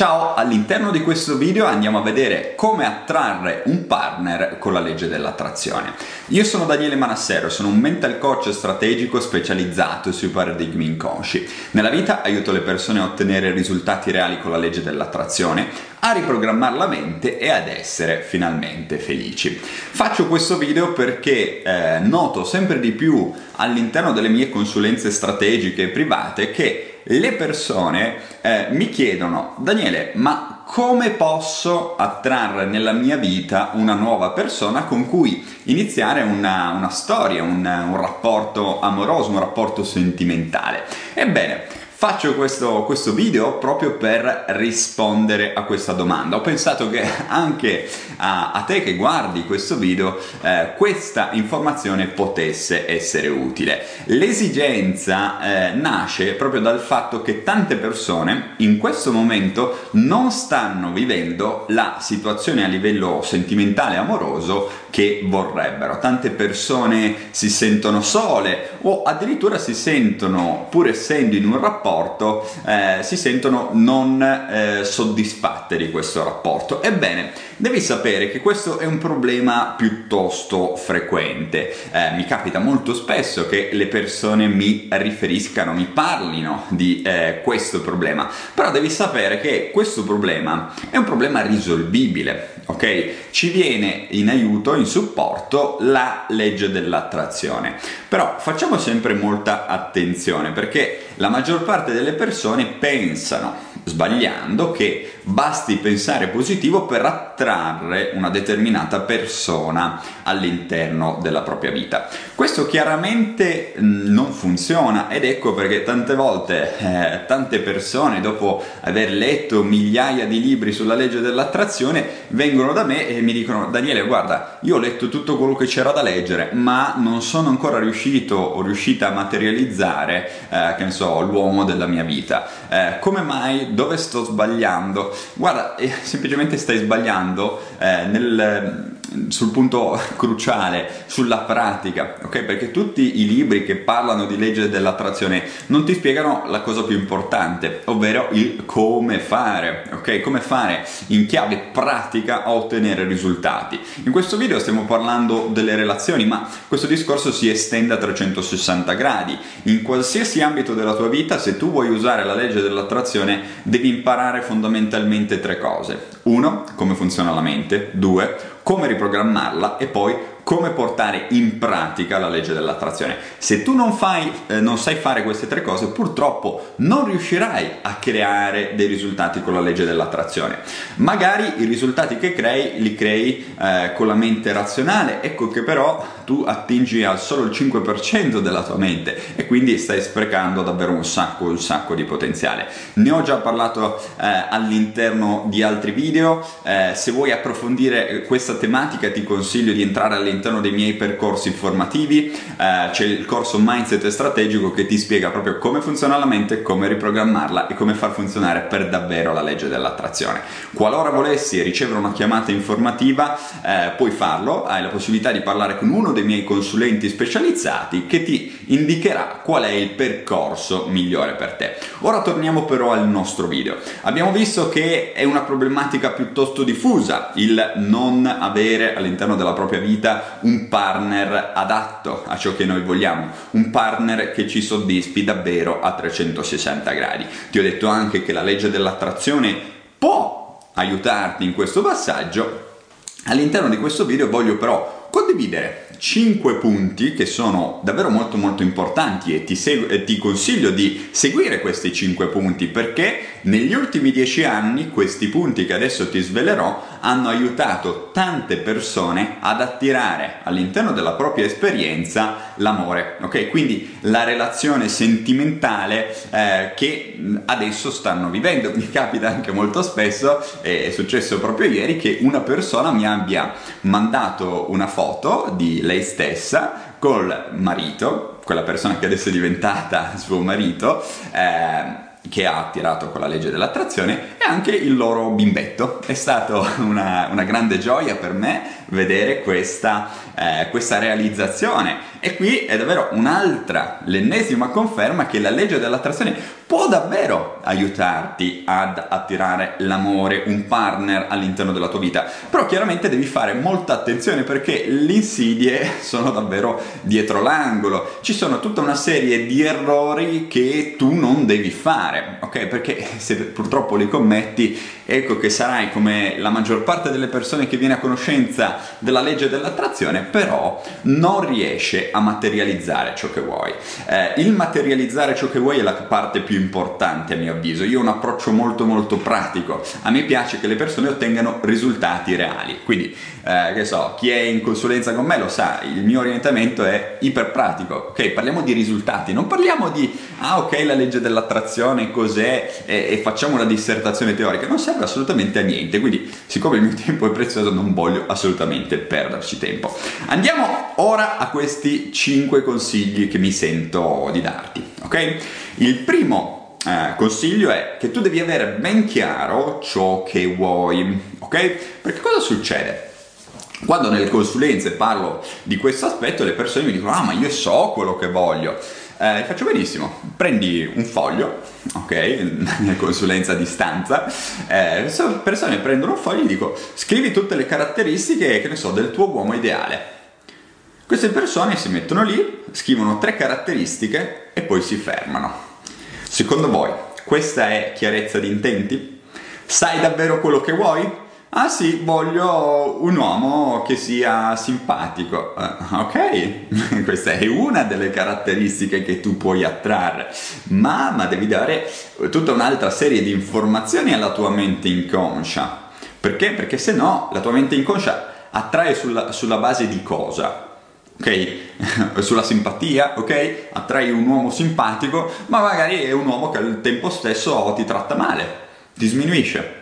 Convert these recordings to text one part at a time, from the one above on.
Ciao, all'interno di questo video andiamo a vedere come attrarre un partner con la legge dell'attrazione. Io sono Daniele Manassero, sono un mental coach strategico specializzato sui paradigmi inconsci. Nella vita aiuto le persone a ottenere risultati reali con la legge dell'attrazione, a riprogrammare la mente e ad essere finalmente felici. Faccio questo video perché eh, noto sempre di più all'interno delle mie consulenze strategiche e private che le persone eh, mi chiedono, Daniele, ma come posso attrarre nella mia vita una nuova persona con cui iniziare una, una storia, un, un rapporto amoroso, un rapporto sentimentale? Ebbene, Faccio questo, questo, video proprio per rispondere a questa domanda. Ho pensato che anche a, a te che guardi questo video eh, questa informazione potesse essere utile. L'esigenza eh, nasce proprio dal fatto che tante persone in questo momento non stanno vivendo la situazione a livello sentimentale e amoroso che vorrebbero. Tante persone si sentono sole o addirittura si sentono, pur essendo in un rapporto, eh, si sentono non eh, soddisfatte di questo rapporto. Ebbene, devi sapere che questo è un problema piuttosto frequente. Eh, mi capita molto spesso che le persone mi riferiscano, mi parlino di eh, questo problema, però devi sapere che questo problema è un problema risolvibile ok? Ci viene in aiuto, in supporto la legge dell'attrazione. Però facciamo sempre molta attenzione perché la maggior parte delle persone pensano sbagliando che basti pensare positivo per attrarre una determinata persona all'interno della propria vita. Questo chiaramente mm, non funziona ed ecco perché tante volte eh, tante persone dopo aver letto migliaia di libri sulla legge dell'attrazione vengono da me e mi dicono Daniele guarda io ho letto tutto quello che c'era da leggere ma non sono ancora riuscito o riuscita a materializzare eh, che ne so l'uomo della mia vita eh, come mai dove sto sbagliando? Guarda eh, semplicemente stai sbagliando eh, nel sul punto cruciale, sulla pratica, ok? Perché tutti i libri che parlano di legge dell'attrazione non ti spiegano la cosa più importante, ovvero il come fare, ok? Come fare in chiave pratica a ottenere risultati. In questo video stiamo parlando delle relazioni, ma questo discorso si estende a 360 gradi. In qualsiasi ambito della tua vita, se tu vuoi usare la legge dell'attrazione, devi imparare fondamentalmente tre cose. Uno, come funziona la mente. Due, come riprogrammarla e poi come portare in pratica la legge dell'attrazione. Se tu non, fai, eh, non sai fare queste tre cose, purtroppo non riuscirai a creare dei risultati con la legge dell'attrazione. Magari i risultati che crei li crei eh, con la mente razionale, ecco che però tu attingi al solo il 5% della tua mente e quindi stai sprecando davvero un sacco, un sacco di potenziale. Ne ho già parlato eh, all'interno di altri video, eh, se vuoi approfondire questa tematica ti consiglio di entrare all'interno all'interno dei miei percorsi formativi eh, c'è il corso Mindset Strategico che ti spiega proprio come funziona la mente, come riprogrammarla e come far funzionare per davvero la legge dell'attrazione. Qualora volessi ricevere una chiamata informativa eh, puoi farlo, hai la possibilità di parlare con uno dei miei consulenti specializzati che ti indicherà qual è il percorso migliore per te. Ora torniamo però al nostro video. Abbiamo visto che è una problematica piuttosto diffusa il non avere all'interno della propria vita un partner adatto a ciò che noi vogliamo, un partner che ci soddisfi davvero a 360 gradi. Ti ho detto anche che la legge dell'attrazione può aiutarti in questo passaggio. All'interno di questo video voglio però condividere 5 punti che sono davvero molto molto importanti e ti, segu- e ti consiglio di seguire questi 5 punti perché negli ultimi 10 anni questi punti che adesso ti svelerò hanno aiutato tante persone ad attirare all'interno della propria esperienza l'amore, ok? Quindi la relazione sentimentale eh, che adesso stanno vivendo. Mi capita anche molto spesso, è successo proprio ieri, che una persona mi abbia mandato una foto di lei stessa col marito, quella persona che adesso è diventata suo marito, eh, che ha attirato con la legge dell'attrazione e anche il loro bimbetto. È stata una, una, grande gioia per me vedere questa, eh, questa realizzazione E qui è davvero un'altra, l'ennesima conferma che la legge dell'attrazione può davvero aiutarti ad attirare l'amore, un partner all'interno della tua vita. Però chiaramente devi fare molta attenzione perché le insidie sono davvero dietro l'angolo. Ci sono tutta una serie di errori che tu non devi fare, ok? Perché se purtroppo li commetti, ecco che sarai come la maggior parte delle persone che viene a conoscenza della legge dell'attrazione, però non riesce a materializzare ciò che vuoi. Eh, il materializzare ciò che vuoi è la parte più importante a mio avviso. Io ho un approccio molto molto pratico. A me piace che le persone ottengano risultati reali. Quindi, eh, che so, chi è in consulenza con me lo sa, il mio orientamento è iperpratico. Ok, parliamo di risultati, non parliamo di ah ok, la legge dell'attrazione cos'è e, e facciamo una dissertazione teorica. Non serve assolutamente a niente. Quindi, siccome il mio tempo è prezioso, non voglio assolutamente perderci tempo. Andiamo ora a questi 5 consigli che mi sento di darti, ok? Il primo eh, consiglio è che tu devi avere ben chiaro ciò che vuoi, ok? Perché cosa succede? Quando nelle consulenze parlo di questo aspetto, le persone mi dicono: Ah, ma io so quello che voglio. Eh, faccio benissimo, prendi un foglio, ok, nella consulenza a distanza, eh, persone prendono un foglio e dico scrivi tutte le caratteristiche, che ne so, del tuo uomo ideale. Queste persone si mettono lì, scrivono tre caratteristiche e poi si fermano. Secondo voi questa è chiarezza di intenti? Sai davvero quello che vuoi? Ah sì, voglio un uomo che sia simpatico. Uh, ok, questa è una delle caratteristiche che tu puoi attrarre, ma, ma, devi dare tutta un'altra serie di informazioni alla tua mente inconscia. Perché? Perché se no la tua mente inconscia attrae sulla, sulla base di cosa? ok? Sulla simpatia, ok? Attrai un uomo simpatico, ma magari è un uomo che al tempo stesso ti tratta male, ti sminuisce.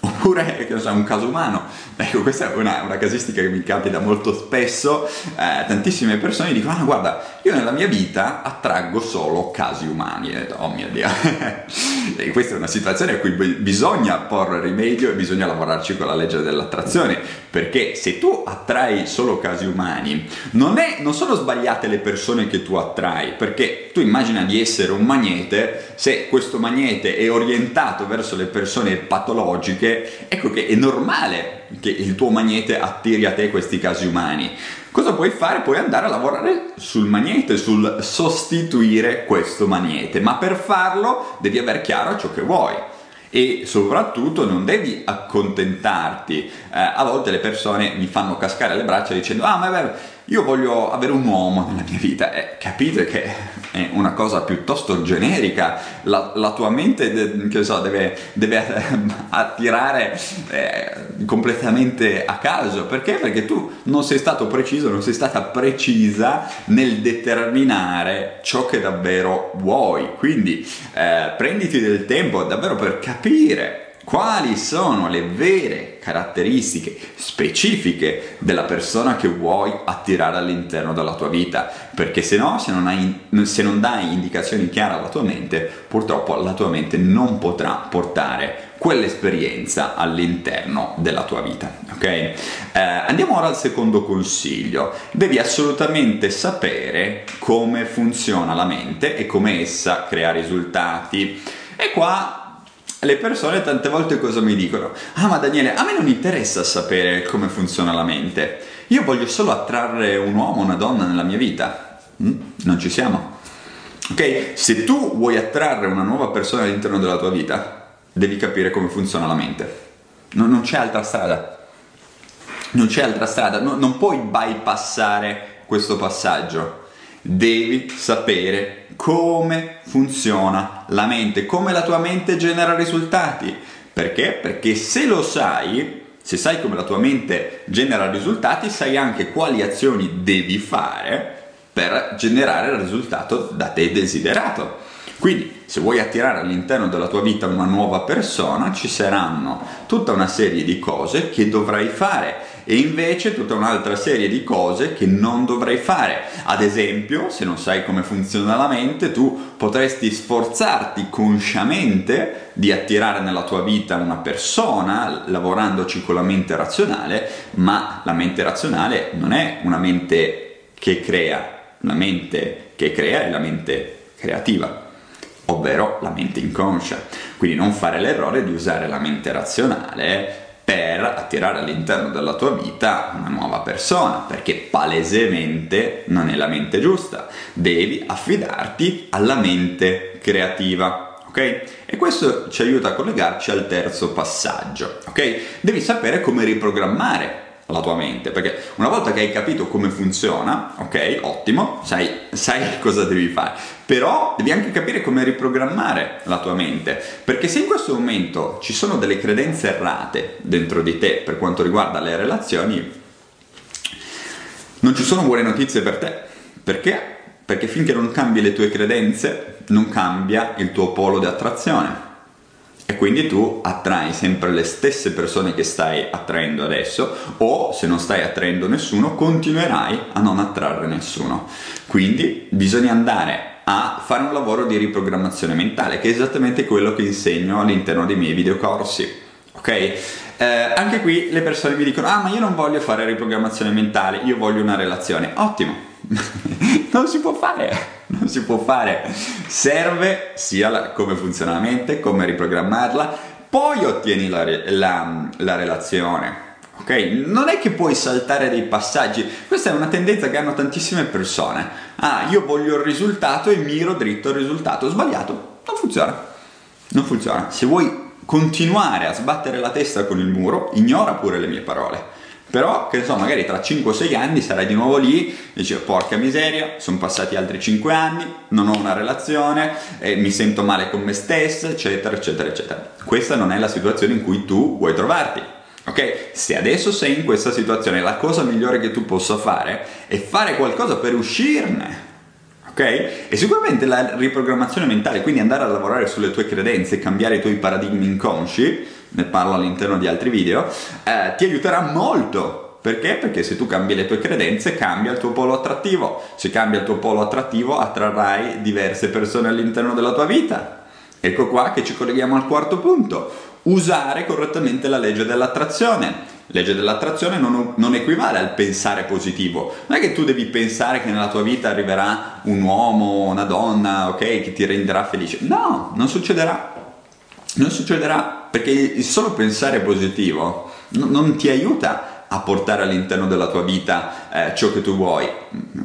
Oppure, so, un caso umano. Ecco, questa è una, una casistica che mi capita molto spesso. Eh, tantissime persone dicono, ah, guarda, io nella mia vita attraggo solo casi umani. E detto, oh mio Dio. e questa è una situazione a cui bisogna porre rimedio e bisogna lavorarci con la legge dell'attrazione. Perché se tu attrai solo casi umani, non, è, non sono sbagliate le persone che tu attrai. Perché tu immagina di essere un magnete, se questo magnete è orientato verso le persone patologiche, ecco che è normale che il tuo magnete attiri a te questi casi umani. Cosa puoi fare? Puoi andare a lavorare sul magnete, sul sostituire questo magnete, ma per farlo devi avere chiaro ciò che vuoi e soprattutto non devi accontentarti. Eh, a volte le persone mi fanno cascare le braccia dicendo ah ma beh, io voglio avere un uomo nella mia vita. Eh, capite che è una cosa piuttosto generica, la, la tua mente de, so, deve, deve, attirare eh, completamente a caso. Perché? Perché tu non sei stato preciso, non sei stata precisa nel determinare ciò che davvero vuoi. Quindi eh, prenditi del tempo davvero per capire quali sono le vere caratteristiche specifiche della persona che vuoi attirare all'interno della tua vita, perché se no, se non, hai, se non dai indicazioni chiare alla tua mente, purtroppo la tua mente non potrà portare quell'esperienza all'interno della tua vita. Ok? Eh, andiamo ora al secondo consiglio. Devi assolutamente sapere come funziona la mente e come essa crea risultati. E qua le persone tante volte cosa mi dicono? Ah ma Daniele, a me non interessa sapere come funziona la mente, io voglio solo attrarre un uomo, una donna nella mia vita. Mm? Non ci siamo. Ok? Se tu vuoi attrarre una nuova persona all'interno della tua vita, devi capire come funziona la mente. Non, non c'è altra strada. Non c'è altra strada, no, non puoi bypassare questo passaggio. Devi sapere come funziona la mente, come la tua mente genera risultati. Perché? Perché se lo sai, se sai come la tua mente genera risultati, sai anche quali azioni devi fare per generare il risultato da te desiderato. Quindi, se vuoi attirare all'interno della tua vita una nuova persona, ci saranno tutta una serie di cose che dovrai fare e invece tutta un'altra serie di cose che non dovrei fare. Ad esempio, se non sai come funziona la mente, tu potresti sforzarti consciamente di attirare nella tua vita una persona lavorandoci con la mente razionale, ma la mente razionale non è una mente che crea, la mente che crea è la mente creativa, ovvero la mente inconscia. Quindi non fare l'errore di usare la mente razionale per attirare all'interno della tua vita una nuova persona, perché palesemente non è la mente giusta. Devi affidarti alla mente creativa. Ok? E questo ci aiuta a collegarci al terzo passaggio, ok? Devi sapere come riprogrammare la tua mente, perché una volta che hai capito come funziona, ok, ottimo, sai, sai cosa devi fare, però devi anche capire come riprogrammare la tua mente, perché se in questo momento ci sono delle credenze errate dentro di te per quanto riguarda le relazioni, non ci sono buone notizie per te, perché? Perché finché non cambi le tue credenze, non cambia il tuo polo di attrazione e quindi tu attrai sempre le stesse persone che stai attraendo adesso o se non stai attraendo nessuno continuerai a non attrarre nessuno. Quindi bisogna andare a fare un lavoro di riprogrammazione mentale che è esattamente quello che insegno all'interno dei miei videocorsi. Ok? Eh, anche qui le persone mi dicono ah ma io non voglio fare riprogrammazione mentale, io voglio una relazione. Ottimo, non si può fare non si può fare. Serve sia la, come funziona la mente, come riprogrammarla, poi ottieni la, la, la relazione. Ok? Non è che puoi saltare dei passaggi, questa è una tendenza che hanno tantissime persone. Ah, io voglio il risultato e miro dritto al risultato. Sbagliato, non funziona. Non funziona. Se vuoi continuare a sbattere la testa con il muro, ignora pure le mie parole però, che so, magari tra 5-6 anni sarai di nuovo lì, dici, porca miseria, sono passati altri 5 anni, non ho una relazione, eh, mi sento male con me stesso, eccetera, eccetera, eccetera. Questa non è la situazione in cui tu vuoi trovarti. Ok? Se adesso sei in questa situazione, la cosa migliore che tu possa fare è fare qualcosa per uscirne. Ok? E sicuramente la riprogrammazione mentale, quindi andare a lavorare sulle tue credenze, cambiare i tuoi paradigmi inconsci, ne parlo all'interno di altri video, eh, ti aiuterà molto. Perché? Perché se tu cambi le tue credenze cambia il tuo polo attrattivo. Se cambia il tuo polo attrattivo attrarrai diverse persone all'interno della tua vita. Ecco qua che ci colleghiamo al quarto punto. Usare correttamente la legge dell'attrazione. Legge dell'attrazione non, non, equivale al pensare positivo. Non è che tu devi pensare che nella tua vita arriverà un uomo, una donna, ok, che ti renderà felice. No, non succederà. Non succederà perché il solo pensare positivo n- non ti aiuta a portare all'interno della tua vita eh, ciò che tu vuoi.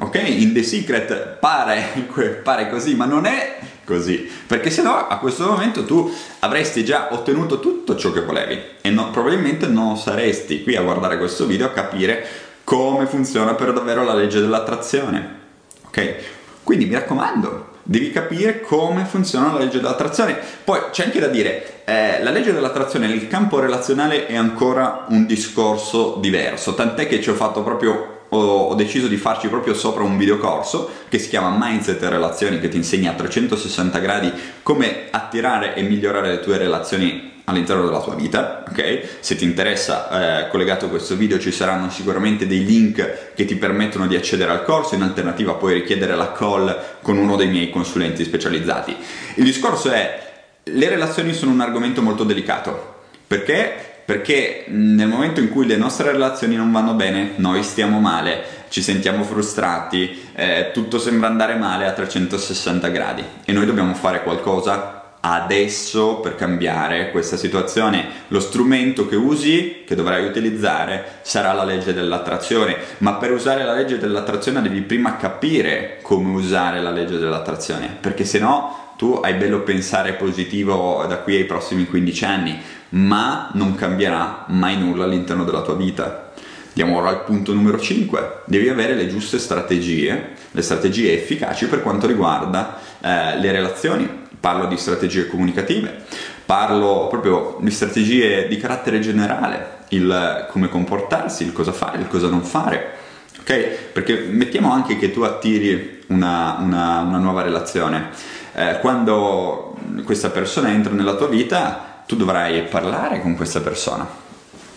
Ok? In The Secret pare, pare così, ma non è così, perché se no a questo momento tu avresti già ottenuto tutto ciò che volevi e no, probabilmente non saresti qui a guardare questo video a capire come funziona per davvero la legge dell'attrazione. Ok? Quindi mi raccomando, devi capire come funziona la legge dell'attrazione. Poi c'è anche da dire, eh, la legge dell'attrazione nel campo relazionale è ancora un discorso diverso, tant'è che ci ho fatto proprio ho deciso di farci proprio sopra un videocorso che si chiama Mindset e Relazioni che ti insegna a 360 gradi come attirare e migliorare le tue relazioni all'interno della tua vita, ok? Se ti interessa, eh, collegato a questo video ci saranno sicuramente dei link che ti permettono di accedere al corso, in alternativa puoi richiedere la call con uno dei miei consulenti specializzati. Il discorso è, le relazioni sono un argomento molto delicato, perché? Perché nel momento in cui le nostre relazioni non vanno bene, noi stiamo male, ci sentiamo frustrati, eh, tutto sembra andare male a 360 gradi. E noi dobbiamo fare qualcosa adesso per cambiare questa situazione. Lo strumento che usi, che dovrai utilizzare, sarà la legge dell'attrazione, ma per usare la legge dell'attrazione devi prima capire come usare la legge dell'attrazione, perché se no tu hai bello pensare positivo da qui ai prossimi 15 anni, ma non cambierà mai nulla all'interno della tua vita. Andiamo ora al punto numero 5. Devi avere le giuste strategie, le strategie efficaci per quanto riguarda eh, le relazioni parlo di strategie comunicative, parlo proprio di strategie di carattere generale, il come comportarsi, il cosa fare, il cosa non fare. Ok? Perché mettiamo anche che tu attiri una, una, una nuova relazione. Eh, quando questa persona entra nella tua vita, tu dovrai parlare con questa persona,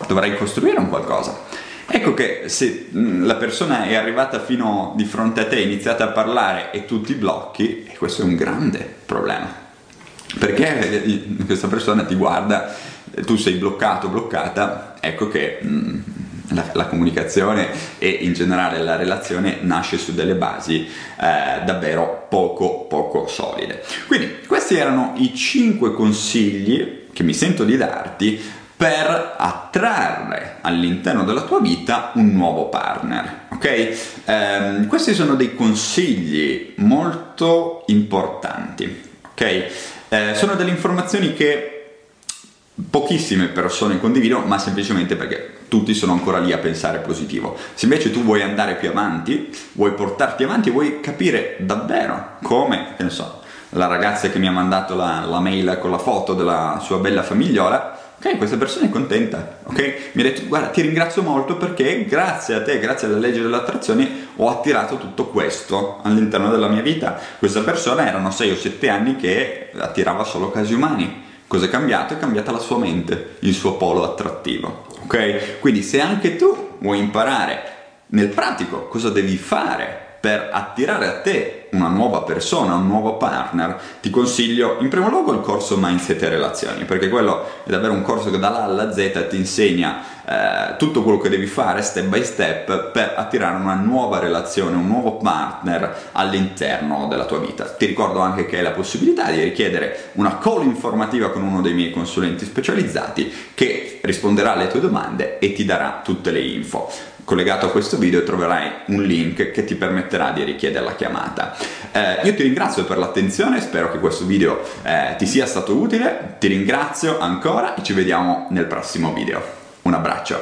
dovrai costruire un qualcosa. Ecco che se la persona è arrivata fino di fronte a te, è iniziata a parlare e tu ti blocchi, e questo è un grande problema. Perché questa persona ti guarda, tu sei bloccato, bloccata, ecco che mh, la, la, comunicazione e in generale la relazione nasce su delle basi eh, davvero poco poco solide. Quindi questi erano i 5 consigli che mi sento di darti per attrarre all'interno della tua vita un nuovo partner. Ok? Um, questi sono dei consigli molto importanti. Ok? Uh, sono delle informazioni che pochissime persone condividono, ma semplicemente perché tutti sono ancora lì a pensare positivo. Se invece tu vuoi andare più avanti, vuoi portarti avanti, vuoi capire davvero come, che ne so, la ragazza che mi ha mandato la, la mail con la foto della sua bella famigliola, ok, questa persona è contenta, ok? Mi ha detto, guarda, ti ringrazio molto perché grazie a te, grazie alla legge dell'attrazione, ho attirato tutto questo all'interno della mia vita. Questa persona erano 6 o 7 anni che attirava solo casi umani Cosa è cambiato? È cambiata la sua mente, il suo polo attrattivo. Ok? Quindi se anche tu vuoi imparare nel pratico cosa devi fare per attirare a te una nuova persona, un nuovo partner, ti consiglio in primo luogo il corso Mindset e Relazioni, perché quello è davvero un corso che dall'A alla Z ti insegna eh, tutto quello che devi fare step by step per attirare una nuova relazione, un nuovo partner all'interno della tua vita. Ti ricordo anche che hai la possibilità di richiedere una call informativa con uno dei miei consulenti specializzati che risponderà alle tue domande e ti darà tutte le info collegato a questo video troverai un link che ti permetterà di richiedere la chiamata. Eh, io ti ringrazio per l'attenzione, spero che questo video eh, ti sia stato utile, ti ringrazio ancora e ci vediamo nel prossimo video. Un abbraccio!